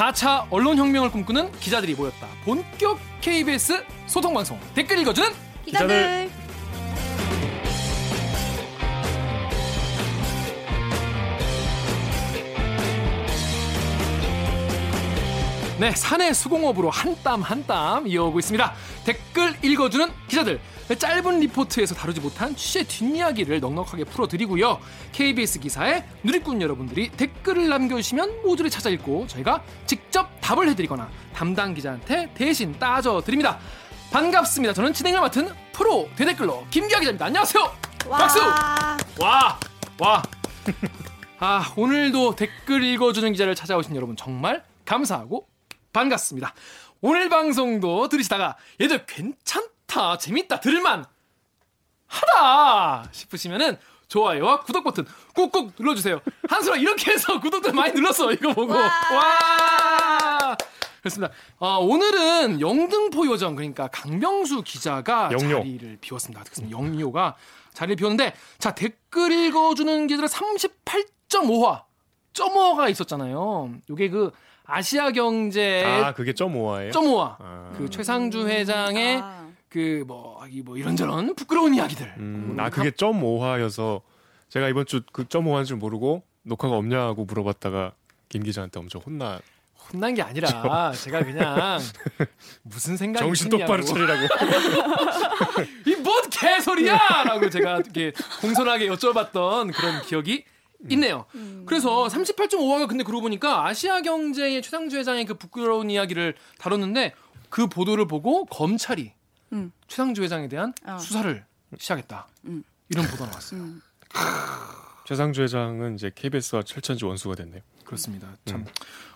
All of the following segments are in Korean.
4차 언론혁명을 꿈꾸는 기자들이 모였다. 본격 KBS 소통방송 댓글 읽어주는 기자들. 기자들. 네, 사내 수공업으로 한 땀 한 땀 이어오고 있습니다. 댓글 읽어주는 기자들. 짧은 리포트에서 다루지 못한 취재 뒷이야기를 넉넉하게 풀어드리고요. KBS 기사에 누리꾼 여러분들이 댓글을 남겨주시면 모두를 찾아 읽고 저희가 직접 답을 해드리거나 담당 기자한테 대신 따져드립니다. 반갑습니다. 저는 진행을 맡은 프로 대댓글로 김기아 기자입니다. 안녕하세요. 와. 박수. 와, 와. 아, 오늘도 댓글 읽어주는 기자를 찾아오신 여러분 정말 감사하고 반갑습니다. 오늘 방송도 들으시다가 얘들 괜찮다, 재밌다, 들을만 하다 싶으시면은 좋아요와 구독 버튼 꾹꾹 눌러주세요. 한수라 이렇게 해서 구독들 많이 눌렀어 이거 보고 와. 와. 그렇습니다. 어, 오늘은 영등포 요정 그러니까 강병수 기자가 영요. 자리를 비웠습니다. 그렇습니다. 영요가 자리를 비웠는데 자 댓글 읽어주는 기자들 38.5화 점호가 있었잖아요. 요게 그 아시아 경제 아 그게 점 5화예요? 0.5화 아. 그 최상주 회장의 아. 그뭐 뭐 이런저런 부끄러운 이야기들. 음, 아 그게 점 5화여서 제가 이번 주 그점 5화인 줄 모르고 녹화가 없냐고 물어봤다가 김 기자한테 엄청 혼나 혼난 게 아니라 제가 그냥 무슨 생각이 정신 똑바로. 차리라고 이 뭔 개소리야라고 제가 이렇게 공손하게 여쭤봤던 그런 기억이 있네요. 그래서 38.5화가 근데 그러고 보니까 아시아 경제의 최상주 회장의 그 부끄러운 이야기를 다뤘는데 그 보도를 보고 검찰이 음. 최상주 회장에 대한 어. 수사를 시작했다. 음. 이런 보도가 나왔어요. 음. 최상주 회장은 이제 KBS와 철천지 원수가 됐네요. 그렇습니다. 참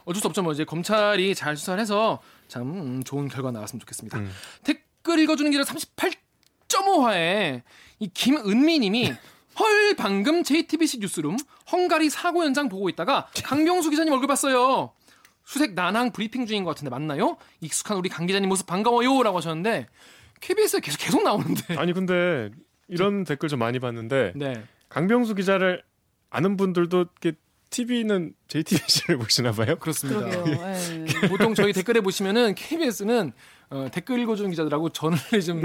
어쩔 수 없죠. 뭐 이제 검찰이 잘 수사를 해서 참 음, 좋은 결과 나왔으면 좋겠습니다. 음. 댓글 읽어주는 길을 38.5화에 이 김은미님이 헐 방금 JTBC 뉴스룸 헝가리 사고 현장 보고 있다가 강병수 기자님 얼굴 봤어요. 수색 난항 브리핑 중인 것 같은데 맞나요? 익숙한 우리 강 기자님 모습 반가워요라고 하셨는데 KBS에 계속 계속 나오는데. 아니 근데 이런 댓글 좀 많이 봤는데 네. 강병수 기자를 아는 분들도 이렇게 TV는 JTBC를 보시나 봐요. 그렇습니다. 예. 보통 저희 댓글에 보시면은 KBS는 어, 댓글 읽어주는 기자들하고 저널리즘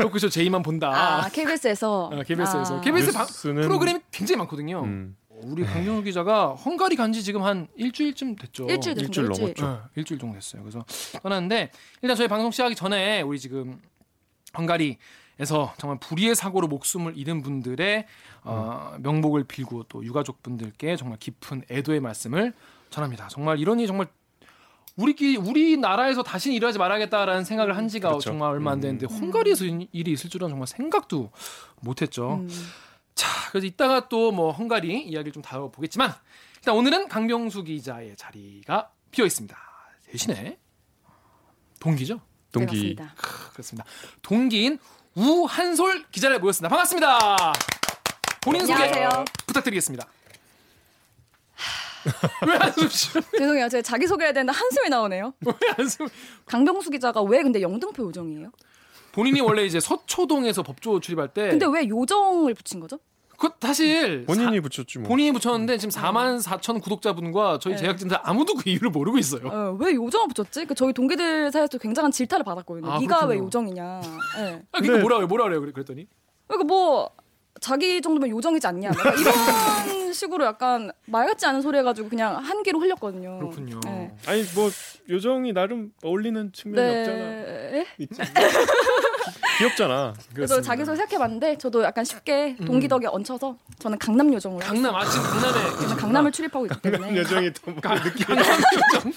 토크쇼 제이만 본다. 아, KBS에서. 어, KBS에서 아. KBS 방, 뉴스는- 프로그램이 굉장히 많거든요. 음. 우리 강정우 기자가 헝가리 간 지 지금 한 일주일쯤 됐죠. 일주일 됐습니다. 일주일 일주일. 넘었죠. 어, 일주일 정도 됐어요. 그래서 떠났는데 일단 저희 방송 시작하기 전에 우리 지금 헝가리에서 정말 불의의 사고로 목숨을 잃은 분들의 어, 명복을 빌고 또 유가족 분들께 정말 깊은 애도의 말씀을 전합니다. 정말 이런 일이 정말 우리끼리 우리나라에서 다시는 일어나지 말아야겠다라는 생각을 한 지가 그렇죠. 정말 얼마 안 됐는데 헝가리에서 이 일이 있을 줄은 정말 생각도 못했죠. 음. 자, 그래서 이따가 또 뭐 헝가리 이야기를 좀 다뤄보겠지만 일단 오늘은 강병수 기자의 자리가 비어 있습니다. 대신에 동기죠? 동기 네, 맞습니다. 크, 그렇습니다. 동기인 우한솔 기자를 모였습니다. 반갑습니다. 본인 소개 안녕하세요. 부탁드리겠습니다. 왜 한숨 쉬어? 죄송해요. 제가 자기 소개해야 되는데 한숨이 나오네요. 왜 한숨? 강병수 기자가 왜 근데 영등포 요정이에요? 본인이 원래 이제 서초동에서 법조 출입할 때 근데 왜 요정을 붙인 거죠? 그 사실 본인이 사- 붙였지 뭐. 본인이 붙였는데 지금 4만 4천 구독자분과 저희 네. 제작진들 아무도 그 이유를 모르고 있어요. 어, 왜 요정을 붙였지? 그 저희 동기들 사이에서 굉장한 질타를 받았거든요. 아, 네가 왜 그렇군요. 요정이냐? 예. 아, 그러니까 근데- 뭐라 그래, 뭐라 그래요? 그래- 그랬더니 그러니까 뭐 자기 정도면 요정이지 않냐? 약간 이런 식으로 약간 말 같지 않은 소리 해가지고 그냥 한 귀로 흘렸거든요. 그렇군요. 네. 아니 뭐 요정이 나름 어울리는 측면이 없잖아. 네. 있지. 귀엽잖아. 그래서 그렇습니다. 자기 소개 생각해봤는데 저도 약간 쉽게 동기 덕에 얹혀서 저는 강남 요정으로 강남 아 지금 강남에. 강남을 출입하고 있기 때문에 요정이 더 강- 강남 요정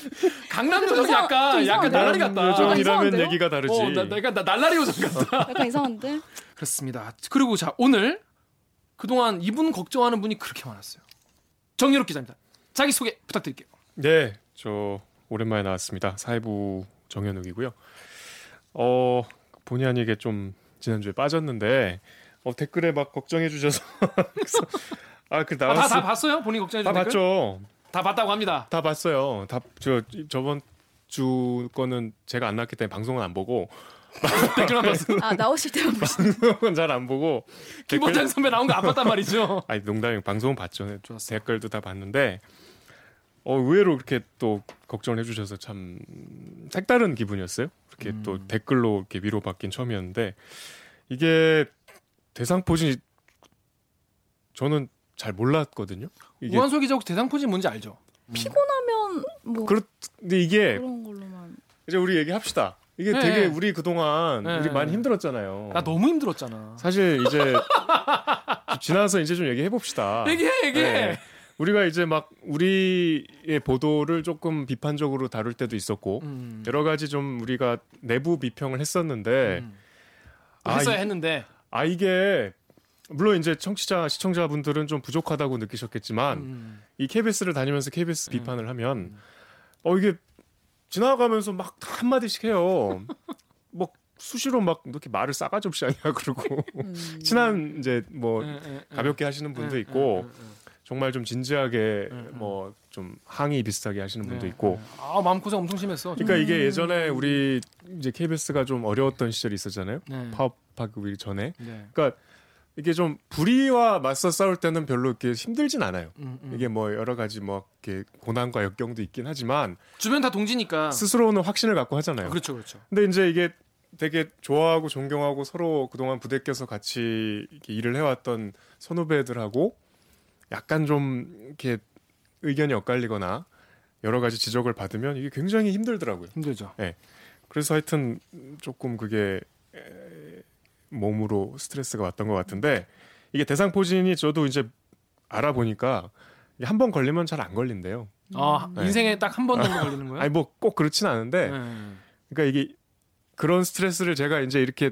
강남 요정이 좀 약간 이상- 약간 이상한데? 같다. 요정- 요정이라면? 얘기가 다르지. 어, 나, 나, 나 날라리 요정 같다. 약간 이상한데 그렇습니다. 그리고 자 오늘 그동안 이분 걱정하는 분이 그렇게 많았어요. 정유럽 기자입니다. 자기 소개 부탁드릴게요. 네, 저 오랜만에 나왔습니다. 사회부 정현욱이고요. 어 본의 아니게 좀 지난주에 빠졌는데 어, 댓글에 막 걱정해 주셔서 아그 아, 다, 나왔어 다 봤어요? 본인 걱정해 다 주는 댓글? 봤죠. 다 봤다고 합니다. 다 봤어요. 다 저 저번 주 거는 제가 안 나왔기 때문에 방송은 안 보고 댓글만 봤어요. 아 나오실 때만 보시는 방송은 잘 안 보고 김원장 선배 나온 거 안 봤단 말이죠. 아니 농담이 방송은 봤죠. 좋았어요. 댓글도 다 봤는데 어, 의외로 그렇게 또 걱정을 해주셔서 참 색다른 기분이었어요. 이렇게 음. 또 댓글로 이렇게 위로받긴 처음이었는데 이게 대상포진이 저는 잘 몰랐거든요. 이게 우한 소 기자 혹시 대상포진 뭔지 알죠? 피곤하면 뭐 그렇 근데 이게 그런 걸로만. 이제 우리 얘기합시다. 이게 네. 되게 우리 그동안 네. 우리 많이 힘들었잖아요. 나 너무 힘들었잖아. 사실 이제 좀 지나서 이제 좀 얘기해 봅시다. 얘기해 얘기해. 네. 우리가 이제 막 우리의 보도를 조금 비판적으로 다룰 때도 있었고 음. 여러 가지 좀 우리가 내부 비평을 했었는데 음. 아, 했어야 이- 했는데. 아 이게 물론 이제 청취자 시청자분들은 좀 부족하다고 느끼셨겠지만 음. 이 KBS를 다니면서 KBS 비판을 하면 어 이게 지나가면서 막 한 마디씩 해요. 뭐 수시로 막 이렇게 말을 싸가지 없이 하냐 그러고 음. 친한 이제 뭐 예, 예, 예. 가볍게 하시는 분도 예, 있고 예, 예, 예. 정말 좀 진지하게. 뭐 좀 항의 비슷하게 하시는 분도 네, 있고 네. 아 마음고생 엄청 심했어. 그러니까 이게 음. 예전에 우리 이제 KBS가 좀 어려웠던 시절이 있었잖아요. 네. 파업하기 전에. 네. 그러니까 이게 좀 불의와 맞서 싸울 때는 별로 이렇게 힘들진 않아요. 음, 음. 이게 뭐 여러 가지 뭐 이렇게 고난과 역경도 있긴 하지만 주변 다 동지니까. 스스로는 확신을 갖고 하잖아요. 그렇죠, 그렇죠. 근데 이제 이게 되게 좋아하고 존경하고 서로 그동안 부대껴서 같이 이렇게 일을 해왔던 선후배들하고 약간 좀 이렇게 의견이 엇갈리거나 여러 가지 지적을 받으면 이게 굉장히 힘들더라고요. 힘들죠. 그래서 하여튼 조금 그게 에, 몸으로 스트레스가 왔던 것 같은데 이게 대상포진이 저도 이제 알아보니까 한 번 걸리면 잘 안 걸린대요. 아 네. 인생에 딱 한 번 정도 걸리는 거예요? 아니 뭐 꼭 그렇진 않은데 네. 그러니까 이게 그런 스트레스를 제가 이제 이렇게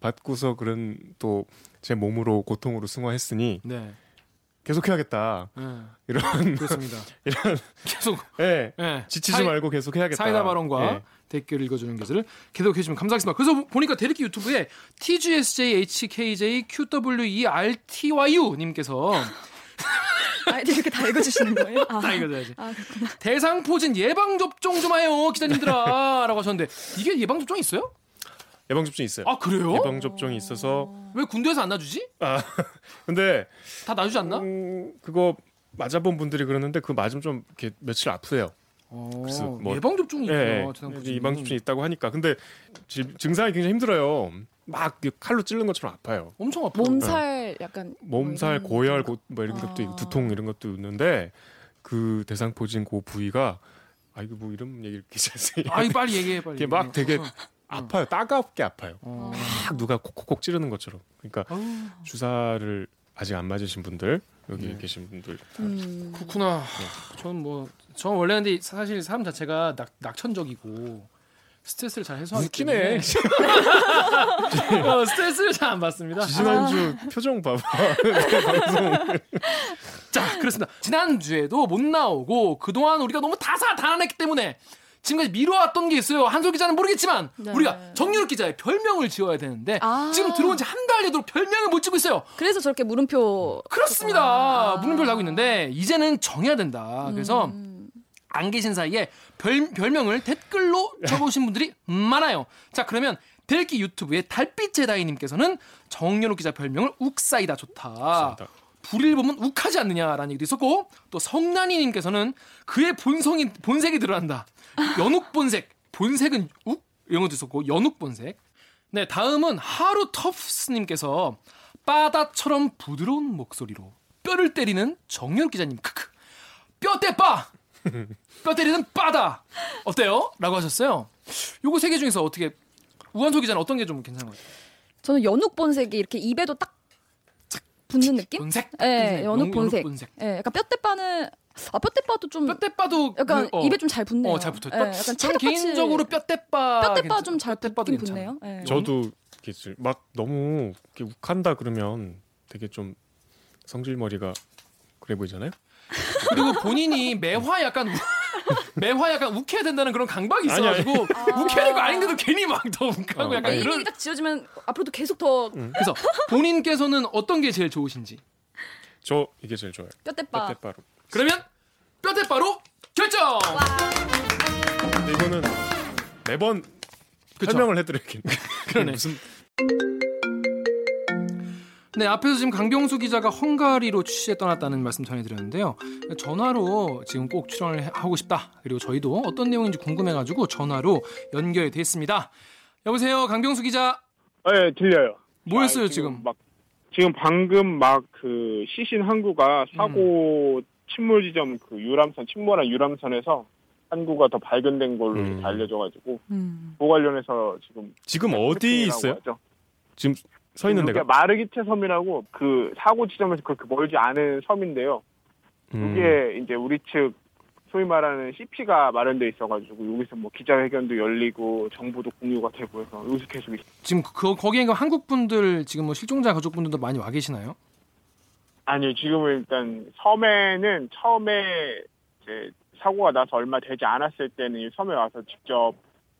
받고서 그런 또 제 몸으로 고통으로 승화했으니 네. 계속 해야겠다 네. 이런 그렇습니다. 이런 계속 예 네. 지치지 사이- 말고 계속 해야겠다 사이다 발언과 예. 댓글 읽어주는 것을 계속 해주시면 감사하겠습니다. 그래서 보니까 대리기 유튜브에 TGSJHKJ QWERTYU 님께서 아이들 이렇게 다 읽어주시는 거예요? 아, 다 읽어줘야지. 아. 대상포진 예방접종 좀 해요 기자님들아 라고 하셨는데 이게 예방접종 있어요? 예방 접종이 있어요. 아 그래요? 예방 접종이 있어서 왜 군대에서 안 놔주지? 아 근데 다 놔주지 않나? 음, 그거 맞아본 분들이 그러는데 그 맞으면 좀 이렇게 며칠 아프대요. 그래서 어, 뭐- 예방 접종이 예, 예. 있구나 대상포진. 예방 접종이 있다고 하니까 근데 지- 증상이 굉장히 힘들어요. 막 칼로 찌른 것처럼 아파요. 엄청 아파. 몸살 약간 몸살, 뭐 고열, 거. 고, 뭐 이런 것도 있고 아. 두통 이런 것도 있는데 그 대상포진 그 부위가 아 이거 뭐 이런 얘기를 기자에서 아이 빨리 얘기해 빨리. 이게 막 되게 어. 아파요. 따갑게 아파요. 어. 막 누가 콕콕콕 찌르는 것처럼. 그러니까 아우, 주사를 아직 안 맞으신 분들 여기 네. 계신 분들 음. 그렇구나. 저는 뭐, 전 원래 근데 사실 사람 자체가 낙, 낙천적이고 스트레스를 잘 해소하기 웃기네. 때문에 어, 스트레스를 잘 안 받습니다. 지난주 표정 봐봐. 자, 그렇습니다. 지난주에도 못 나오고 그동안 우리가 너무 다사다난했기 때문에 지금까지 미뤄왔던 게 있어요. 한솔 기자는 모르겠지만 네. 우리가 정유럽 기자의 별명을 지어야 되는데 아. 지금 들어온 지 한달 되도록 별명을 못 지고 있어요. 그래서 저렇게 물음표 그렇습니다. 아. 물음표를 달고 있는데 이제는 정해야 된다. 그래서 음. 안 계신 사이에 별, 별명을 댓글로 적어오신 분들이 많아요. 자, 그러면 델기 유튜브의 달빛의 다이님께서는 정연욱 기자 별명을 욱사이다 좋다. 불일 보면 욱하지 않느냐라는 얘기도 있었고 또 성난이님께서는 그의 본성인 본색이 드러난다. 연욱 본색, 본색은 욱 이런 것도 있었고 연욱 본색. 네, 다음은 하루 터프스님께서 바다처럼 부드러운 목소리로 뼈를 때리는 정연욱 기자님 크크 뼈대 빠 뼈 때리는 빠다 어때요? 라고 하셨어요. 요거 세 개 중에서 어떻게 우한소 기자는 어떤 게 좀 괜찮은 것 같아요? 저는 연욱 본색이 이렇게 입에도 딱착 붙는 느낌? 본색? 네, 연욱 영- 본색. 본색. 예, 약간 뼈대 빠는 아 뼈대 빠도 좀 뼈대 빠도 약간 그, 어, 입에 좀 잘 붙네요. 어, 잘 붙어요. 예, 뼈- 약간 저는 개인적으로 뼈대 빠 뼈대 빠 좀잘 뼈대빠도 붙긴. 붙네요. 예. 저도 좀- 막 너무 이렇게 욱한다 그러면 되게 좀 성질머리가 그래 보이잖아요. 그리고 본인이 매화 약간 우- 매화 약간 욱해야 된다는 그런 강박이 아니, 아니. 있어가지고 욱해야 될 거 아닌데도 괜히 막더 욱하고 어, 약간 이 이런 딱 지어지면 앞으로도 계속 더 그래서 본인께서는 어떤 게 제일 좋으신지 저 이게 제일 좋아요. 뼈대빠. 뼈대바로. 그러면 뼈대빠로 결정 근데 이거는 매번 그쵸? 설명을 해드리긴. 그러네. 무슨 네, 앞에서 지금 강병수 기자가 헝가리로 취재 떠났다는 말씀 전해드렸는데요. 전화로 지금 꼭 출연을 하고 싶다. 그리고 저희도 어떤 내용인지 궁금해가지고 전화로 연결이 됐습니다. 여보세요, 강병수 기자. 네, 들려요. 뭐였어요 아, 지금? 막 지금 방금 막 그 시신 항구가 사고 음. 침몰 지점 그 유람선 침몰한 유람선에서 항구가 더 발견된 걸로 음. 알려져가지고 음. 그 관련해서 지금 지금 어디 브리핑이라고 있어요? 하죠. 지금 서 있는 데가? 마르기테 섬이라고 그 사고 지점에서 그렇게 멀지 않은 섬인데요. 음. 이게 이제 우리 측 소위 말하는 CP가 마련돼 있어가지고 여기서 뭐 기자회견도 열리고 정보도 공유가 되고 해서 여기서 계속 있- 지금 그 거기에 그 한국 분들 지금 뭐 실종자 가족분들도 많이 와 계시나요? 아니요, 지금은 일단 섬에는 처음에 이제 사고가 나서 얼마 되지 않았을 때는 이 섬에 와서 직접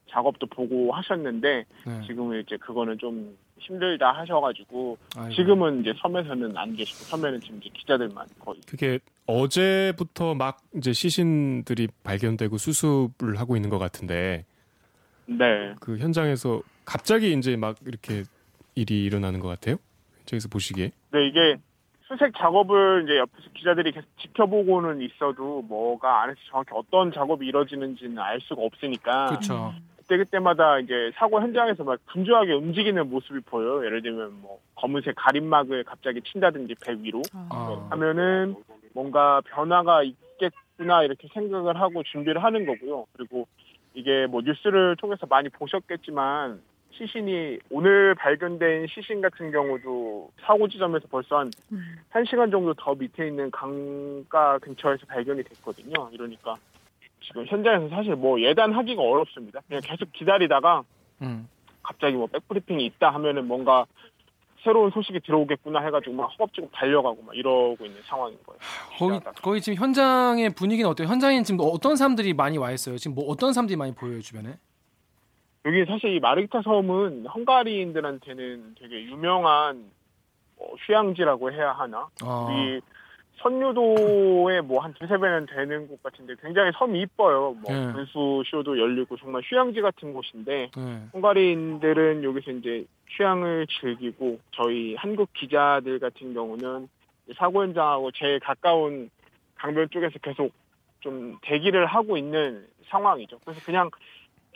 작업도 보고 하셨는데 네. 지금은 이제 그거는 좀 힘들다 하셔가지고. 지금은 이제 섬에서는 안 계시고 섬에는 지금 이제 기자들만 거의 그게 어제부터 막 이제 시신들이 발견되고 수습을 하고 있는 것 같은데 네 그 현장에서 갑자기 이제 막 이렇게 일이 일어나는 것 같아요. 현장에서 보시기에. 근데 이게 수색 작업을 이제 옆에서 기자들이 계속 지켜보고는 있어도 뭐가 안에서 정확히 어떤 작업이 이루어지는지는 알 수가 없으니까 그렇죠. 그때 그때마다 이제 사고 현장에서 막 분주하게 움직이는 모습이 보여요. 예를 들면 뭐 검은색 가림막을 갑자기 친다든지 배 위로 아. 하면은 뭔가 변화가 있겠구나 이렇게 생각을 하고 준비를 하는 거고요. 그리고 이게 뭐 뉴스를 통해서 많이 보셨겠지만 시신이 오늘 발견된 시신 같은 경우도 사고 지점에서 벌써 한 음. 1시간 정도 더 밑에 있는 강가 근처에서 발견이 됐거든요. 이러니까 지금 현장에서 사실 뭐 예단하기가 어렵습니다. 그냥 계속 기다리다가 음. 갑자기 뭐 백브리핑이 있다 하면은 뭔가 새로운 소식이 들어오겠구나 해가지고 막 허겁지겁 달려가고 막 이러고 있는 상황인 거예요. 거기. 거기 지금 현장의 분위기는 어때요? 현장에 지금 어떤 사람들이 많이 와 있어요? 지금 뭐 어떤 사람들이 많이 보여요 주변에? 여기 사실 이 마르기타 섬은 헝가리인들한테는 되게 유명한 어, 휴양지라고 해야 하나? 아, 이 선유도에 뭐 한 두세 배는 되는 곳 같은데 굉장히 섬이 이뻐요. 뭐 네. 분수 쇼도 열리고 정말 휴양지 같은 곳인데 네. 헝가리인들은 여기서 이제 휴양을 즐기고 저희 한국 기자들 같은 경우는 사고 현장하고 제일 가까운 강변 쪽에서 계속 좀 대기를 하고 있는 상황이죠. 그래서 그냥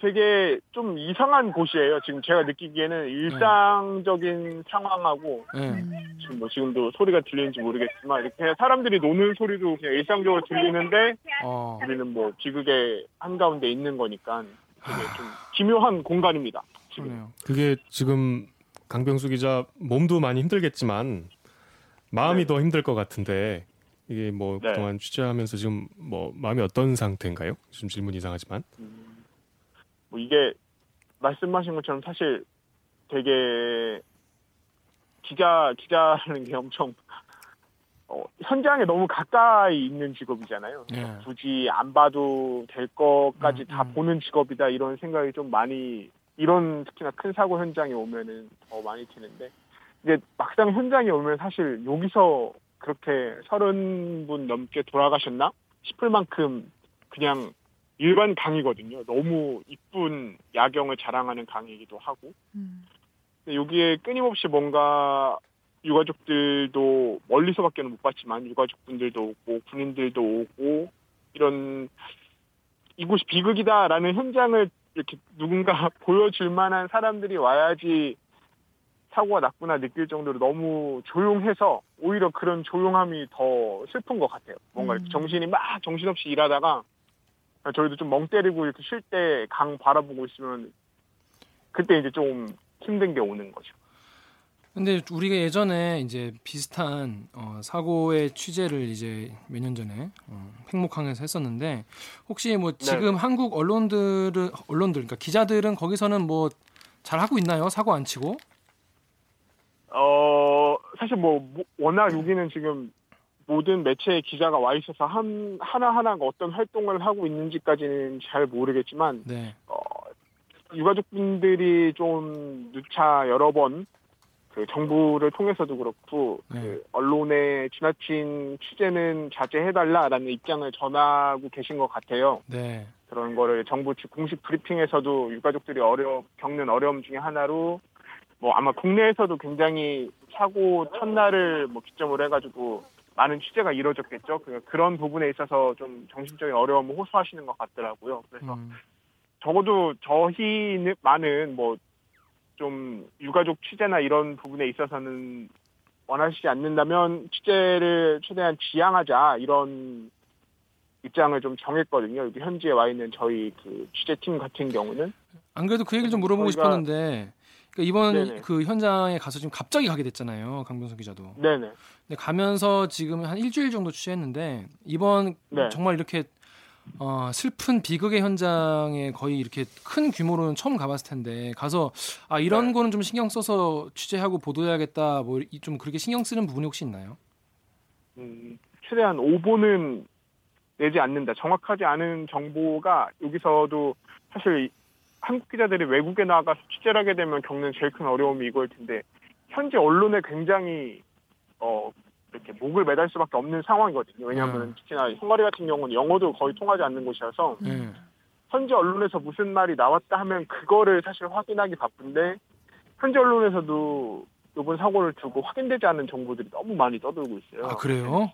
되게 좀 이상한 곳이에요. 지금 제가 느끼기에는 일상적인 상황하고 네. 지금 뭐 지금도 소리가 들리는지 모르겠지만 이렇게 사람들이 노는 소리도 그냥 일상적으로 들리는데 어. 우리는 뭐 비극의 한 가운데 있는 거니까 되게 좀 기묘한 공간입니다. 지금. 그게 지금 강병수 기자 몸도 많이 힘들겠지만 마음이 네. 더 힘들 것 같은데 이게 뭐 네. 그동안 취재하면서 지금 뭐 마음이 어떤 상태인가요? 좀 질문 이상하지만. 음, 뭐 이게 말씀하신 것처럼 사실 되게 기자 기자라는 게 엄청 어, 현장에 너무 가까이 있는 직업이잖아요. 네. 굳이 안 봐도 될 것까지 음, 다 음. 보는 직업이다 이런 생각이 좀 많이 이런 특히나 큰 사고 현장에 오면은 더 많이 드는데 이제 막상 현장에 오면 사실 여기서 그렇게 서른 분 넘게 돌아가셨나 싶을 만큼 그냥 일반 강이거든요. 너무 이쁜 야경을 자랑하는 강이기도 하고 음. 여기에 끊임없이 뭔가 유가족들도 멀리서밖에는 못 봤지만 유가족분들도 오고 군인들도 오고 이런 이곳이 비극이다라는 현장을 이렇게 누군가 보여줄 만한 사람들이 와야지 사고가 났구나 느낄 정도로 너무 조용해서 오히려 그런 조용함이 더 슬픈 것 같아요. 뭔가 음. 정신이 막 정신없이 일하다가 저희도 좀 멍 때리고 이렇게 쉴 때 강 바라보고 있으면 그때 이제 좀 힘든 게 오는 거죠. 근데 우리가 예전에 이제 비슷한 어, 사고의 취재를 이제 몇 년 전에 어, 팽목항에서 했었는데 혹시 뭐 지금 한국 언론들은 언론들 그러니까 기자들은 거기서는 뭐 잘 하고 있나요? 사고 안 치고? 어, 사실 뭐, 뭐, 워낙 여기는 지금 모든 매체의 기자가 와 있어서 한, 하나하나가 어떤 활동을 하고 있는지까지는 잘 모르겠지만, 네. 어, 유가족분들이 좀 누차 여러 번, 그 정부를 통해서도 그렇고, 네. 그 언론의 지나친 취재는 자제해달라라는 입장을 전하고 계신 것 같아요. 네. 그런 그런 거를 정부 측 공식 브리핑에서도 유가족들이 어려 겪는 어려움 중에 하나로 뭐 아마 국내에서도 굉장히 사고 첫날을 뭐 기점으로 해가지고 많은 취재가 이루어졌겠죠. 그- 그런 부분에 있어서 좀 정신적인 어려움을 호소하시는 것 같더라고요. 그래서 음. 적어도 저희만은 뭐 좀 유가족 취재나 이런 부분에 있어서는 원하시지 않는다면 취재를 최대한 지양하자 이런 입장을 좀 정했거든요. 여기 현지에 와 있는 저희 그 취재팀 같은 경우는 안 그래도 그 얘기를 좀 물어보고 싶었는데 그러니까 이번 네네. 그 현장에 가서 지금 갑자기 가게 됐잖아요. 강병석 기자도. 네네 근데 가면서 지금 한 일주일 정도 취재했는데 이번 네. 정말 이렇게 어, 슬픈 비극의 현장에 거의 이렇게 큰 규모로는 처음 가봤을 텐데 가서 아 이런 네. 거는 좀 신경 써서 취재하고 보도해야겠다 뭐 좀 그렇게 신경 쓰는 부분이 혹시 있나요? 음, 최대한 오보는 내지 않는다. 정확하지 않은 정보가 여기서도 사실 한국 기자들이 외국에 나가서 취재를 하게 되면 겪는 제일 큰 어려움이 이거일 텐데 현지 언론에 굉장히 어 이렇게 목을 매달 수밖에 없는 상황이거든요. 왜냐하면 음. 특히나 헝가리 같은 경우는 영어도 거의 통하지 않는 곳이라서 네. 현지 언론에서 무슨 말이 나왔다 하면 그거를 사실 확인하기 바쁜데 현지 언론에서도 이번 사고를 두고 확인되지 않은 정보들이 너무 많이 떠돌고 있어요. 아, 그래요?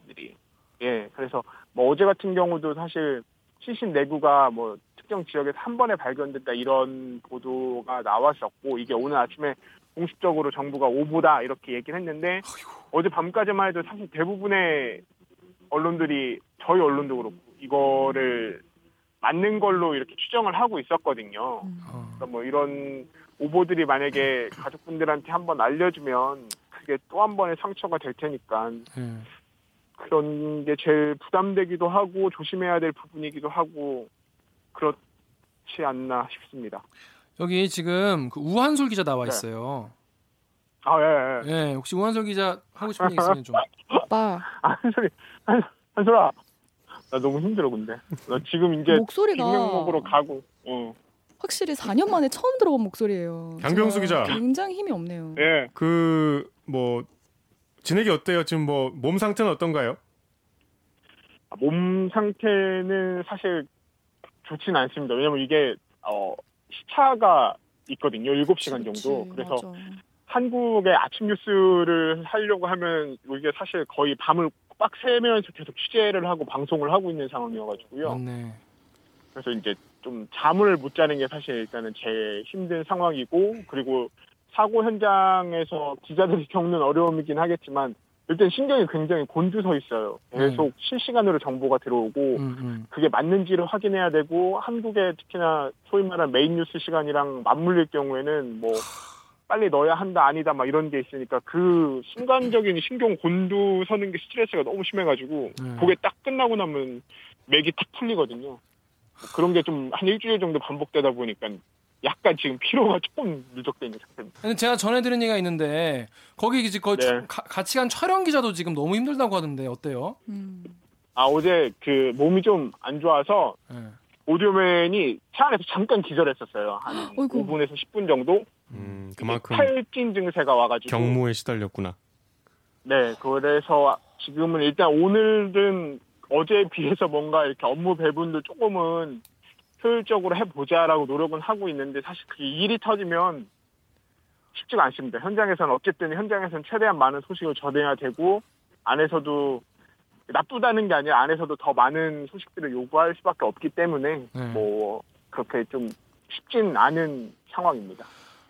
예, 그래서 뭐 어제 같은 경우도 사실 시신 내구가 뭐 특정 지역에서 한 번에 발견됐다 이런 보도가 나왔었고 이게 오늘 아침에 공식적으로 정부가 오보다 이렇게 얘기를 했는데 어제 밤까지만 해도 사실 대부분의 언론들이 저희 언론도 그렇고 이거를 맞는 걸로 이렇게 추정을 하고 있었거든요. 어. 그러니까 뭐 이런 오보들이 만약에 가족분들한테 한번 알려주면 그게 또 한 번의 상처가 될 테니까 네. 그런 게 제일 부담되기도 하고 조심해야 될 부분이기도 하고 그렇지 않나 싶습니다. 여기 지금 그 우한솔 기자 나와 네. 있어요. 아, 예, 예. 예, 혹시 우한솔 기자 하고 싶은 얘기 있으면 좀. 오빠 아, 한솔이, 한, 한솔아. 나 너무 힘들어, 근데. 나 지금 이제 목소리가 빅명목으로 가고, 어. 확실히 4년 만에 처음 들어본 목소리예요. 강병수 기자. 굉장히 힘이 없네요. 예. 그 뭐 진액이 어때요? 지금 뭐 몸 상태는 어떤가요? 아, 몸 상태는 사실 좋지는 않습니다. 왜냐면 이게, 어, 시차가 있거든요. 7시간 정도. 그치, 그래서 맞아. 한국의 아침 뉴스를 하려고 하면 이게 사실 거의 밤을 빡 새면서 계속 취재를 하고 방송을 하고 있는 상황이어가지고요. 맞네. 그래서 이제 좀 잠을 못 자는 게 사실 일단은 제일 힘든 상황이고 그리고 사고 현장에서 기자들이 겪는 어려움이긴 하겠지만 일단 신경이 굉장히 곤두서 있어요. 계속 실시간으로 정보가 들어오고 음, 음. 그게 맞는지를 확인해야 되고 한국의 특히나 소위 말하는 메인 뉴스 시간이랑 맞물릴 경우에는 뭐 빨리 넣어야 한다 아니다 막 이런 게 있으니까 그 순간적인 신경 곤두 서는 게 스트레스가 너무 심해가지고 네. 그게 딱 끝나고 나면 맥이 탁 풀리거든요. 뭐 그런 게 좀 한 일주일 정도 반복되다 보니까 약간 지금 피로가 조금 누적돼 있는 상태입니다. 근데 제가 전해 들은 얘기가 있는데 거기 이제 거의 네. 차- 가- 같이 간 촬영 기자도 지금 너무 힘들다고 하던데 어때요? 음. 아 어제 그 몸이 좀 안 좋아서 네. 오디오맨이 차 안에서 잠깐 기절했었어요. 한 어이구. 5분에서 10분 정도. 음, 그만큼 팔진 증세가 와가지고 경무에 시달렸구나. 네, 그래서 지금은 일단 오늘은 어제에 비해서 뭔가 이렇게 업무 배분도 조금은 효율적으로 해보자라고 노력은 하고 있는데 사실 그 일이 터지면 쉽지가 않습니다. 현장에서는 어쨌든 현장에서는 최대한 많은 소식을 전해야 되고 안에서도 나쁘다는 게 아니라 안에서도 더 많은 소식들을 요구할 수밖에 없기 때문에 네. 뭐 그렇게 좀 쉽진 않은 상황입니다.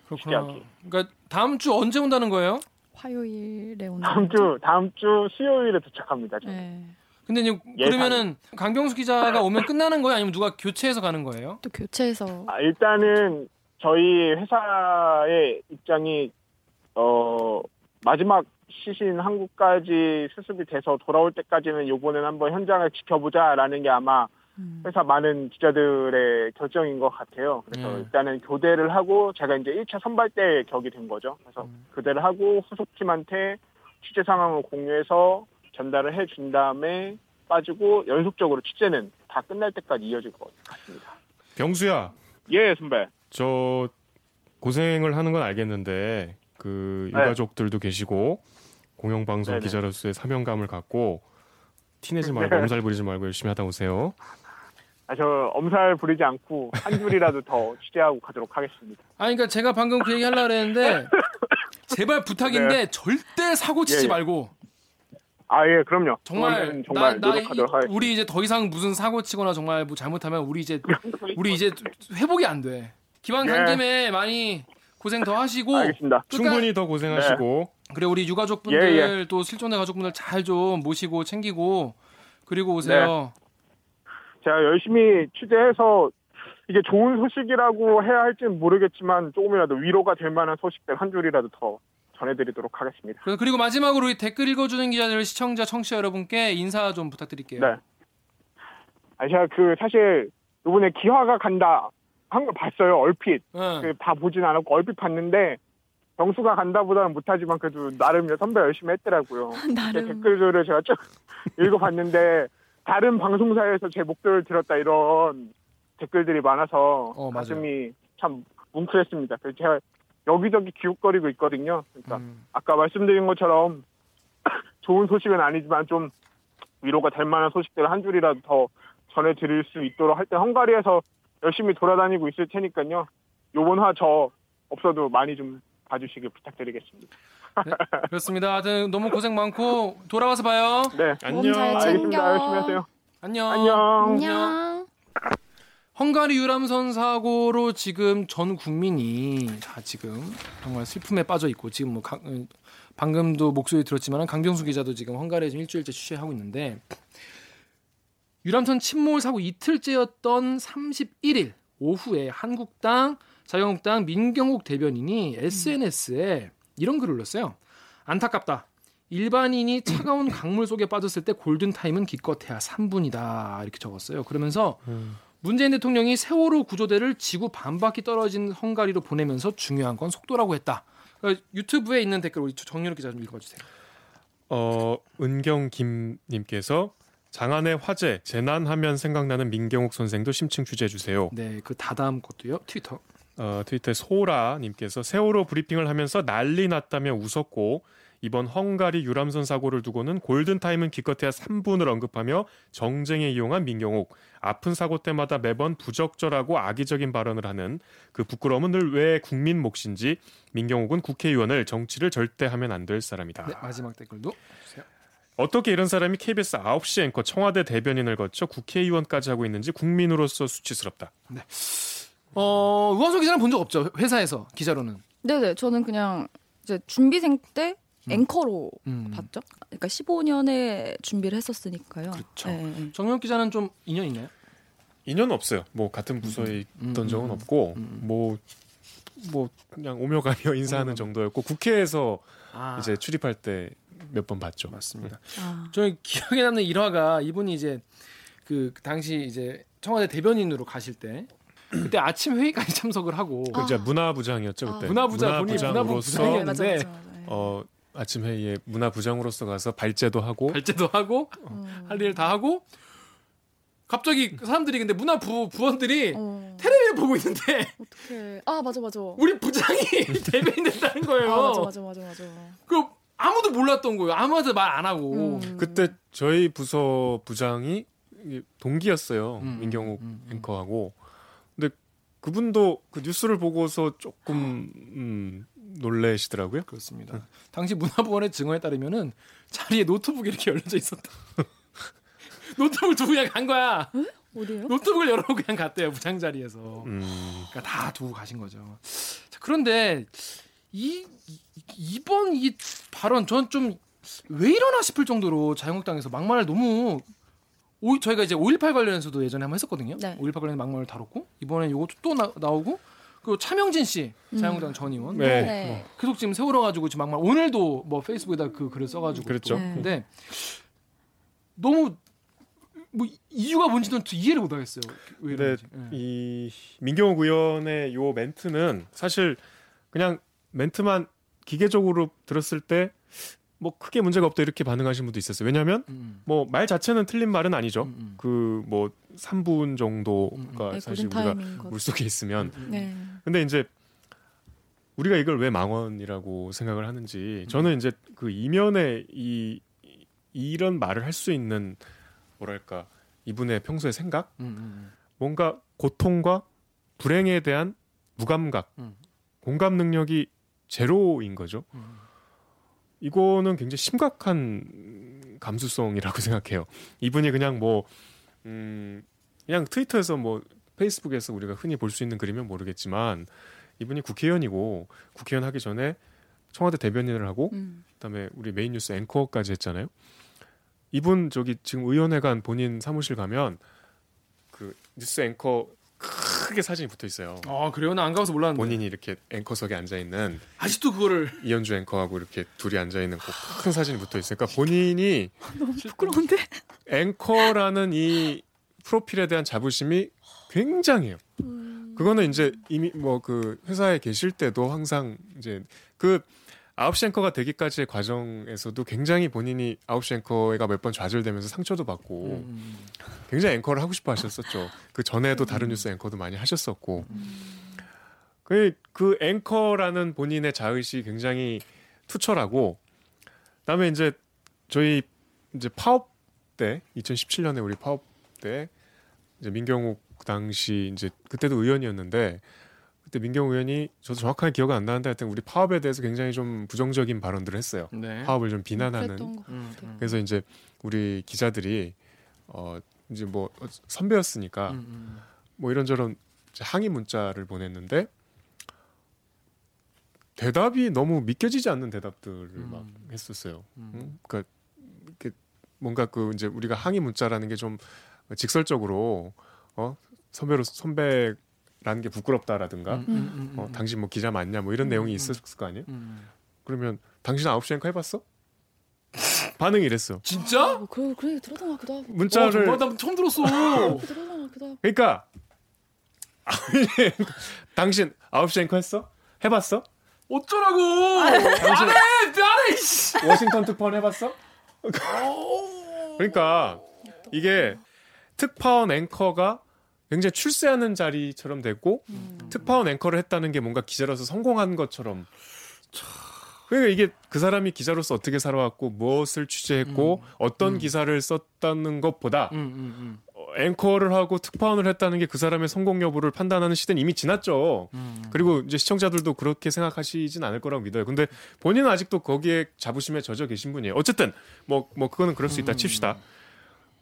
그렇구나. 그러니까 다음 주 언제 온다는 거예요? 화요일에 오는 다음 주 다음 주 수요일에 도착합니다. 저는. 네. 근데 이제 예상. 그러면은 강병수 기자가 오면 끝나는 거예요? 아니면 누가 교체해서 가는 거예요? 또 교체해서 아, 일단은 저희 회사의 입장이 어 마지막 시신 한국까지 수습이 돼서 돌아올 때까지는 요번엔 한번 현장을 지켜보자라는 게 아마 음. 회사 많은 기자들의 결정인 것 같아요. 그래서 네. 일단은 교대를 하고 제가 이제 1차 선발 때 격이 된 거죠. 그래서 음. 교대를 하고 후속팀한테 취재 상황을 공유해서 전달을 해 준 다음에 빠지고 연속적으로 취재는 다 끝날 때까지 이어질 것 같습니다. 병수야, 예, 선배. 저 고생을 하는 건 알겠는데 그 네. 유가족들도 계시고 공영방송 네네. 기자로서의 사명감을 갖고 티내지 말고 네. 엄살 부리지 말고 열심히 하다 오세요. 아, 저 엄살 부리지 않고 한 줄이라도 더 취재하고 가도록 하겠습니다. 아니 그러니까 제가 방금 그 얘기 하려고 그랬는데 제발 부탁인데 절대 사고 치지 예, 예. 말고 아, 예, 그럼요. 정말 정말 나, 나 노력하도록 이-. 우리 이제 더 이상 무슨 사고 치거나 정말 뭐 잘못하면 우리 이제 우리 이제 회복이 안 돼. 기왕 간 예. 김에 많이 고생 더 하시고 알겠습니다. 충분히 더 고생하시고 그래 우리 유가족분들 예, 또 실종된 가족분들 잘 좀 모시고 챙기고 그리고 오세요. 제가 열심히 취재해서 이게 좋은 소식이라고 해야 할지는 모르겠지만 조금이라도 위로가 될 만한 소식들 한 줄이라도 더 전해드리도록 하겠습니다. 그리고 마지막으로 우리 댓글 읽어주는 기자들 시청자 청취자 여러분께 인사 좀 부탁드릴게요. 네. 아, 제가 그 사실 이번에 기화가 간다 한 걸 봤어요. 얼핏. 응. 그다 보진 않았고 얼핏 봤는데 정수가 간다보다는 못하지만 그래도 나름 선배 열심히 했더라고요. 제 나름 댓글들을 제가 쭉 읽어봤는데 다른 방송사에서 제 목소리를 들었다 이런 댓글들이 많아서 어, 맞아요. 가슴이 참 뭉클했습니다. 그래서 제가 여기저기 기웃거리고 있거든요. 그러니까 음. 아까 말씀드린 것처럼 좋은 소식은 아니지만 좀 위로가 될 만한 소식들을 한 줄이라도 더 전해드릴 수 있도록 할 때 헝가리에서 열심히 돌아다니고 있을 테니까요. 요번 화 저 없어도 많이 좀 봐주시길 부탁드리겠습니다. 그렇습니다. 하여튼 너무 고생 많고 돌아와서 봐요. 네. 안녕. 잘 알겠습니다. 챙겨. 열심히 하세요. 안녕. 안녕. 안녕. 헝가리 유람선 사고로 지금 전 국민이 다 지금 정말 슬픔에 빠져 있고 지금 뭐 강- 어, 방금도 목소리 들었지만 강병수 기자도 지금 헝가리에 지금 일주일째 취재하고 있는데 유람선 침몰 사고 이틀째였던 31일 오후에 한국당 자유한국당 민경욱 대변인이 SNS에 이런 글을 올렸어요. 안타깝다. 일반인이 차가운 강물 속에 빠졌을 때 골든 타임은 기껏해야 3분이다 이렇게 적었어요. 그러면서 문재인 대통령이 세월호 구조대를 지구 반바퀴 떨어진 헝가리로 보내면서 중요한 건 속도라고 했다. 그러니까 유튜브에 있는 댓글 우리 정유럽 기자 좀 읽어주세요. 어, 은경 김님께서 장안의 화재 재난하면 생각나는 민경욱 선생도 심층 취재해 주세요. 네, 그 다다음 것도요. 트위터. 어, 트위터에 소라님께서 세월호 브리핑을 하면서 난리 났다며 웃었고 이번 헝가리 유람선 사고를 두고는 골든 타임은 기껏해야 3분을 언급하며 정쟁에 이용한 민경욱 아픈 사고 때마다 매번 부적절하고 악의적인 발언을 하는 그 부끄러움은 늘 왜 국민 몫인지 민경욱은 국회의원을 정치를 절대 하면 안 될 사람이다. 네, 마지막 댓글도 주세요. 어떻게 이런 사람이 KBS 9시 앵커 청와대 대변인을 거쳐 국회의원까지 하고 있는지 국민으로서 수치스럽다. 어, 우한솔 기자는 본 적 없죠. 회사에서 기자로는. 네네, 저는 그냥 이제 준비생 때 앵커로 음. 봤죠. 그러니까 15년에 준비를 했었으니까요. 그렇죠. 네, 네. 정유럽 기자는 좀 인연 있나요? 인연 없어요. 뭐 같은 부서에 음, 있던 음, 적은 음, 없고 음. 뭐. 뭐 그냥 오며 가며 인사하는 정도였고 국회에서 아, 이제 출입할 때 몇 번 봤죠. 맞습니다. 아, 저희 기억에 남는 일화가 이분이 이제 그 당시 이제 청와대 대변인으로 가실 때 그때 아침 회의까지 참석을 하고 그 이제 문화부장이었죠 아. 그때. 문화부장, 본인이 문화부 문화부장으로서 부장이었는데 맞아. 네. 어 아침 회의에 문화부장으로서 가서 발제도 하고 발제도 하고 음. 할 일 다 하고 갑자기 그 사람들이 근데 문화 부 부원들이 어, 텔레비를 보고 있는데 어떡해. 아, 맞아, 맞아. 우리 부장이 대변인 됐다는 거예요. 아, 맞아, 맞아, 맞아, 맞아. 그 아무도 몰랐던 거예요. 아무한테 말 안 하고. 음. 그때 저희 부서 부장이 동기였어요. 음, 민경욱 음, 음. 앵커하고. 그분도 그 뉴스를 보고서 조금 음, 놀래시더라고요. 그렇습니다. 당시 문화부원의 증언에 따르면은 자리에 노트북이 이렇게 열려져 있었다. 노트북을 두고 그냥 간 거야. 어디에요? 노트북을 열어놓고 그냥 갔대요 부장 자리에서. 음, 그러니까 다 두고 가신 거죠. 자, 그런데 이, 이 이번 이 발언 전 좀 왜 이러나 싶을 정도로 자유한국당에서 막말을 너무 오, 저희가 이제 5.18 관련해서도 예전에 한번 했었거든요. 네. 5.18 관련 막말을 다뤘고 이번에 이것도 또 나, 나오고 그리고 차명진 씨 자유한국당 전 의원 네. 네. 계속 지금 세월호 가지고 지금 막말 오늘도 뭐 페이스북에다 그 글을 써가지고 그랬죠. 또. 네. 근데 너무 뭐 이유가 뭔지는 또 이해를 못하겠어요. 왜 근데 이런지. 예. 이 민경욱 의원의 요 멘트는 사실 그냥 멘트만 기계적으로 들었을 때 뭐 크게 문제가 없다 이렇게 반응하신 분도 있었어요. 왜냐하면 음, 뭐말 자체는 틀린 말은 아니죠. 음, 음. 그뭐 3분 정도가 음, 네, 사실 우리가 것. 물속에 있으면 음, 네. 근데 이제 우리가 이걸 왜 망언이라고 생각을 하는지 저는 이제 그 이면에 이 이런 말을 할 수 있는 뭐랄까 이분의 평소의 생각 음, 음, 뭔가 고통과 불행에 대한 무감각 음. 공감 능력이 제로인 거죠. 음. 이거는 굉장히 심각한 감수성이라고 생각해요. 이분이 그냥 뭐 음, 그냥 트위터에서 뭐 페이스북에서 우리가 흔히 볼 수 있는 글이면 모르겠지만 이분이 국회의원이고 국회의원 하기 전에 청와대 대변인을 하고 음. 그다음에 우리 메인 뉴스 앵커까지 했잖아요. 이분 저기 지금 의원회관 본인 사무실 가면 그 뉴스 앵커 크게 사진이 붙어 있어요. 아 그래요? 나 안 가봐서 몰랐는데. 본인이 이렇게 앵커석에 앉아 있는 아직도 그거를 이현주 앵커하고 이렇게 둘이 앉아 있는 그큰 사진이 붙어 있으니까 본인이 부끄러운데. 앵커라는 이 프로필에 대한 자부심이 굉장해요. 그거는 이제 이미 뭐 그 회사에 계실 때도 항상 이제 그 9시 앵커가 되기까지의 과정에서도 굉장히 본인이 9시 앵커가 몇 번 좌절되면서 상처도 받고 음. 굉장히 앵커를 하고 싶어 하셨었죠. 그 전에도 다른 뉴스 앵커도 많이 하셨었고. 그, 그 앵커라는 본인의 자의식이 굉장히 투철하고 그다음에 이제 저희 이제 파업 때 2017년에 우리 파업 때 이제 민경욱 당시 이제 그때도 의원이었는데 그때 민경욱 의원이 저도 정확하게 기억은 안 나는데 하여튼 우리 파업에 대해서 굉장히 좀 부정적인 발언들을 했어요. 네. 파업을 좀 비난하는 음, 같아요. 음. 그래서 이제 우리 기자들이 어 이제 뭐 선배였으니까 음, 음. 뭐 이런저런 항의 문자를 보냈는데 대답이 너무 믿겨지지 않는 대답들을 음. 막 했었어요. 음. 음? 그러니까 이렇게 뭔가 그 이제 우리가 항의 문자라는 게 좀 직설적으로 어 선배로 선배 라는 게 부끄럽다라든가 음, 음, 음, 어 음. 당신 뭐 기자 맞냐 뭐 이런 음, 내용이 음. 있었을 거 아니에요? 음. 그러면 당신 아홉 시 앵커 해봤어? 반응이 이랬어. 진짜? 어, 그래 그래 들었던 것 같기도 하고. 어, 문자를 정말 나 처음 들었어. 들었던 것 같기도 하고. 그러니까 당신 아홉 시 앵커 했어? 해봤어? 어쩌라고? 당신 안해, 안해. 씨. 워싱턴 특파원 해봤어? 그러니까 이게 특파원 앵커가 굉장히 출세하는 자리처럼 됐고 특파원 앵커를 했다는 게 뭔가 기자로서 성공한 것처럼 그러니까 이게 그 사람이 기자로서 어떻게 살아왔고 무엇을 취재했고 어떤 음. 기사를 썼다는 것보다 음, 음, 음. 어, 앵커를 하고 특파원을 했다는 게 그 사람의 성공 여부를 판단하는 시대는 이미 지났죠. 음. 그리고 이제 시청자들도 그렇게 생각하시진 않을 거라고 믿어요. 근데 본인은 아직도 거기에 자부심에 젖어 계신 분이에요. 어쨌든 뭐뭐 그거는 그럴 수 있다 음. 칩시다.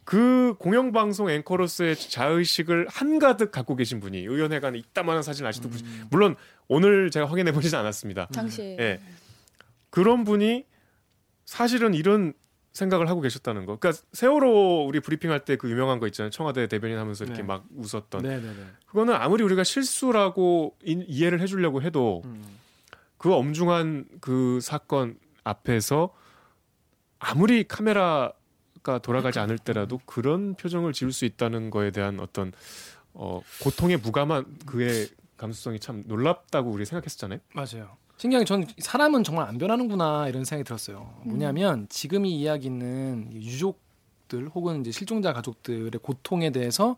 그 공영방송 앵커로서의 자의식을 한가득 갖고 계신 분이 의원회관에 이따만한 사진 아직도 보시- 음. 물론 오늘 제가 확인해 보진 않았습니다. 당시에. 예. 그런 분이 사실은 이런 생각을 하고 계셨다는 거. 그러니까 세월호 우리 브리핑할 때 그 유명한 거 있잖아요. 청와대 대변인 하면서 이렇게 네. 막 웃었던. 네네네. 그거는 아무리 우리가 실수라고 이, 이해를 해주려고 해도 음. 그 엄중한 그 사건 앞에서 아무리 카메라 가 돌아가지 않을 때라도 그런 표정을 지을 수 있다는 거에 대한 어떤 어, 고통에 무감한 그의 감수성이 참 놀랍다고 우리 생각했었잖아요. 맞아요. 신기한 게전 사람은 정말 안 변하는구나 이런 생각이 들었어요. 뭐냐면 지금 이 이야기는 유족들 혹은 이제 실종자 가족들의 고통에 대해서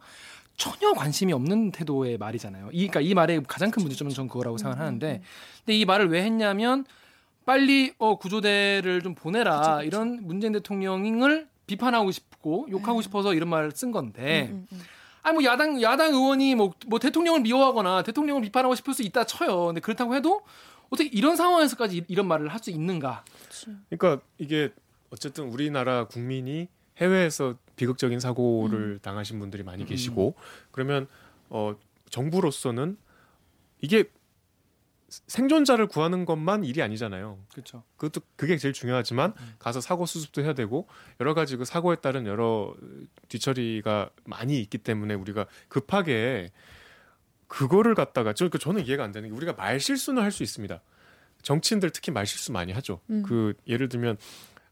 전혀 관심이 없는 태도의 말이잖아요. 이, 그러니까 이 말의 가장 큰 문제점은 전 그거라고 생각을 하는데, 근데 이 말을 왜 했냐면 빨리 어, 구조대를 좀 보내라 그쵸, 그쵸. 이런 문재인 대통령을 비판하고 싶고 욕하고 싶어서 이런 말을 쓴 건데, 음, 음, 음. 아니 뭐 야당 야당 의원이 뭐, 뭐 대통령을 미워하거나 대통령을 비판하고 싶을 수 있다 쳐요. 근데 그렇다고 해도 어떻게 이런 상황에서까지 이- 이런 말을 할 수 있는가? 그치. 그러니까 이게 어쨌든 우리나라 국민이 해외에서 비극적인 사고를 당하신 분들이 많이 음. 계시고 그러면 어 정부로서는 이게 생존자를 구하는 것만 일이 아니잖아요. 그렇죠. 그것도 그게 제일 중요하지만 음. 가서 사고 수습도 해야 되고 여러 가지 그 사고에 따른 여러 뒤처리가 많이 있기 때문에 우리가 급하게 그거를 갖다가 저그 저는 이해가 안 되는 게 우리가 말 실수는 할 수 있습니다. 정치인들 특히 말 실수 많이 하죠. 음. 그 예를 들면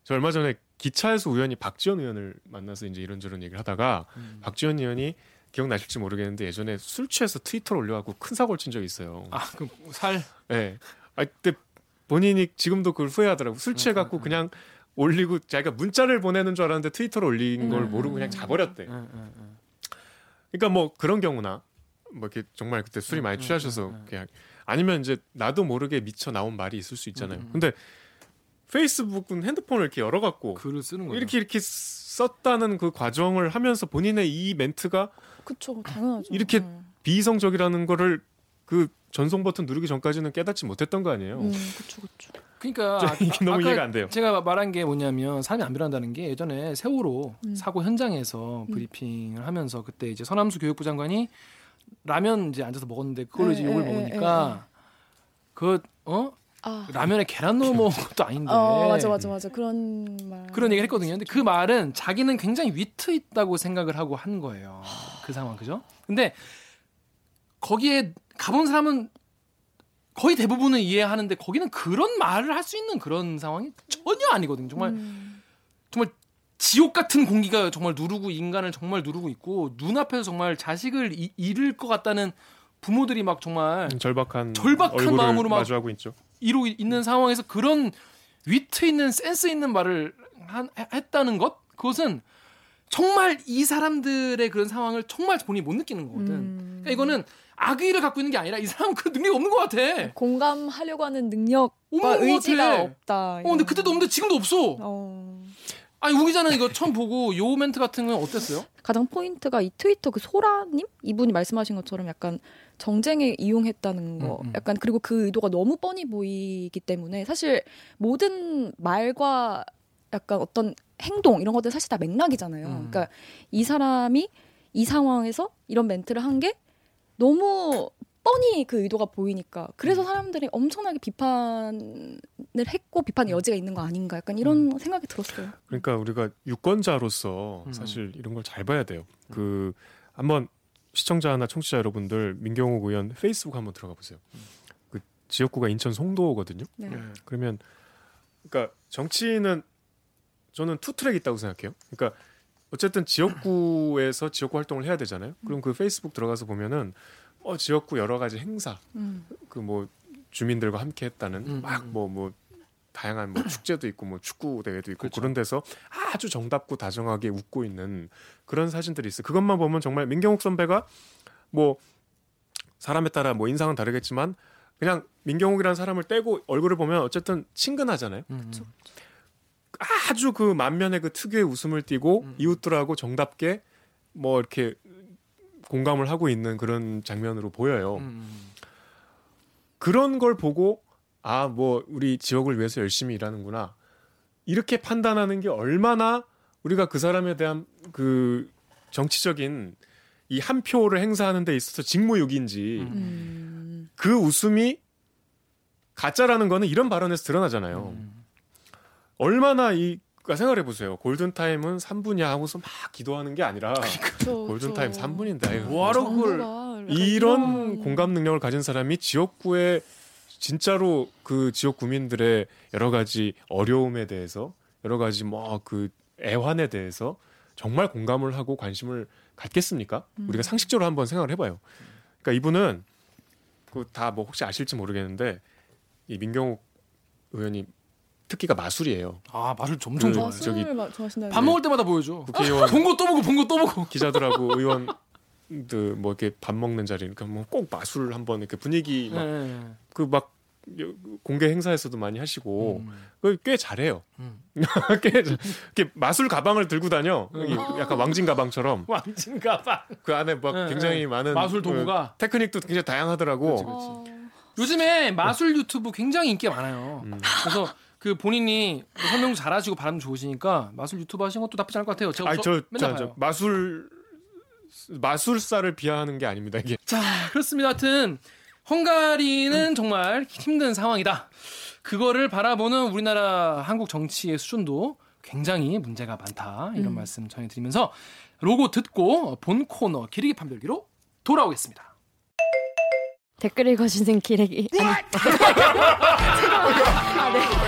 저 얼마 전에 기차에서 우연히 박지원 의원을 만나서 이제 이런저런 얘기를 하다가 음. 박지원 의원이 기억나실지 모르겠는데 예전에 술 취해서 트위터를 올려갖고 큰 사고를 친 적이 있어요. 아, 그럼 살 예. 아 그때 본인이 지금도 그걸 후회하더라고. 술 취해갖고 음, 음, 음. 그냥 올리고 자기가 문자를 보내는 줄 알았는데 트위터로 올린 걸 음. 모르고 그냥 자버렸대. 응, 응, 응. 그러니까 뭐 그런 경우나 뭐 이렇게 정말 그때 술이 음, 많이 음, 취하셔서 음, 음. 그냥 아니면 이제 나도 모르게 미쳐 나온 말이 있을 수 있잖아요. 음, 음. 근데 페이스북은 핸드폰을 이렇게 열어갖고 글을 쓰는 거죠. 이렇게 이렇게 썼다는 그 과정을 하면서 본인의 이 멘트가 그쵸 당연하죠. 이렇게 네. 비이성적이라는 거를 그 전송 버튼 누르기 전까지는 깨닫지 못했던 거 아니에요. 음, 그쵸, 그쵸. 그러니까 저 이게 너무 아까 이해가 안 돼요. 제가 말한 게 뭐냐면 사람이 안 변한다는 게 예전에 세월호 음. 사고 현장에서 음. 브리핑을 하면서 그때 이제 서남수 교육부 장관이 라면 이제 앉아서 먹었는데 그걸로 이제 에, 욕을 에, 에, 먹으니까 그 어? 아. 라면에 계란 넣어 먹은 것도 아닌데. 어, 맞아, 맞아, 맞아. 그런 말. 그런 얘기를 했거든요. 근데 그 말은 자기는 굉장히 위트 있다고 생각을 하고 한 거예요. 그 상황 그죠? 근데 거기에 가본 사람은 거의 대부분은 이해하는데 거기는 그런 말을 할 수 있는 그런 상황이 전혀 아니거든요. 정말 음. 정말 지옥 같은 공기가 정말 누르고 인간을 정말 누르고 있고 눈앞에서 정말 자식을 이- 잃을 것 같다는 부모들이 막 정말 절박한 절박한 마음으로 막- 마주하고 있죠. 이러고 있는 상황에서 그런 위트 있는 센스 있는 말을 한- 했다는 것 그것은 정말 이 사람들의 그런 상황을 정말 본인이 못 느끼는 거거든. 음. 그러니까 이거는 악의를 갖고 있는 게 아니라 이 사람은 그 능력이 없는 것 같아. 공감하려고 하는 능력과 의지가. 없다. 어, 근데 그때도 없는데 지금도 없어. 어. 아니 우 기자는 이거 처음 보고 요 멘트 같은 건 어땠어요? 가장 포인트가 이 트위터 그 소라님 이분이 말씀하신 것처럼 약간 정쟁에 이용했다는 거, 음, 음. 약간 그리고 그 의도가 너무 뻔히 보이기 때문에 사실 모든 말과 약간 어떤 행동 이런 것들 사실 다 맥락이잖아요. 음. 그러니까 이 사람이 이 상황에서 이런 멘트를 한 게 너무 뻔히 그 의도가 보이니까 음. 그래서 사람들이 엄청나게 비판을 했고 비판의 여지가 있는 거 아닌가 약간 이런 생각이 들었어요. 그러니까 우리가 유권자로서 음. 사실 이런 걸 잘 봐야 돼요. 그 한번 시청자나 청취자 여러분들 민경욱 의원 페이스북 한번 들어가 보세요. 그 지역구가 인천 송도거든요. 네. 그러면 그러니까 정치는 저는 two track 있다고 생각해요. 그러니까 어쨌든 지역구에서 지역구 활동을 해야 되잖아요. 그럼 그 페이스북 들어가서 보면은 어 지역구 여러 가지 행사 음. 그뭐 주민들과 함께 했다는 음, 막 음. 뭐뭐 다양한 뭐 축제도 있고 뭐 축구 대회도 있고 그렇죠. 그런 데서 아주 정답고 다정하게 웃고 있는 그런 사진들이 있어요. 그것만 보면 정말 민경욱 선배가 뭐 사람에 따라 뭐 인상은 다르겠지만 그냥 민경욱이라는 사람을 떼고 얼굴을 보면 어쨌든 친근하잖아요. 음. 아주 그 만면에 그 특유의 웃음을 띠고 음. 이웃들하고 정답게 뭐 이렇게 공감을 하고 있는 그런 장면으로 보여요. 음. 그런 걸 보고 아 뭐 우리 지역을 위해서 열심히 일하는구나 이렇게 판단하는 게 얼마나 우리가 그 사람에 대한 그 정치적인 이 한 표를 행사하는 데 있어서 직무유기인지 음. 음. 그 웃음이 가짜라는 거는 이런 발언에서 드러나잖아요. 음. 얼마나 이 그러니까 생각해 보세요. 골든 타임은 3분이야 하고서 막 기도하는 게 아니라 그쵸, 골든 그쵸. 타임 3분인데 아유, 뭐하러 그걸 이런 공감 능력을 가진 사람이 지역구에 진짜로 그 지역 구민들의 여러 가지 어려움에 대해서 여러 가지 뭐 그 애환에 대해서 정말 공감을 하고 관심을 갖겠습니까? 음. 우리가 상식적으로 한번 생각을 해봐요. 그러니까 이분은 그 다 뭐 혹시 아실지 모르겠는데 이 민경욱 의원이 특기가 마술이에요. 아 말을 엄청 그- 좋아해. 마술을 저기 마- 좋아하신다는 밥 먹을 때마다 보여줘. 국회의원 본 거 또 보고 본 거 또 보고. 기자들하고 의원 들 뭐 이렇게 밥 먹는 자리 그러니까 뭐 꼭 마술 한번 이렇게 분위기 막 네. 그막 공개 행사에서도 많이 하시고 음. 그꽤 잘해요. 음. 꽤 잘- 이렇게 마술 가방을 들고 다녀. 음. 여기 약간 왕진 가방처럼 왕진 가방. 그 안에 막 네, 굉장히 네. 많은 마술 도구가. 그 테크닉도 굉장히 다양하더라고. 그렇지, 어, 요즘에 마술 유튜브 굉장히 인기가 많아요. 음. 그래서 그 본인이 뭐 설명 잘하시고 발음 좋으시니까 마술 유튜브 하시는 것도 나쁘지 않을 것 같아요. 제가 아니 저, 저, 맨날 저, 저 봐요. 마술 마술사를 비하하는 게 아닙니다. 이게 자, 그렇습니다. 하여튼 헝가리는 정말 힘든 상황이다. 그거를 바라보는 우리나라 한국 정치의 수준도 굉장히 문제가 많다. 이런 음. 말씀 전해드리면서 로고 듣고 본 코너 기르기 판별기로 돌아오겠습니다. 댓글 읽어주는 기레기 아니 아, 네.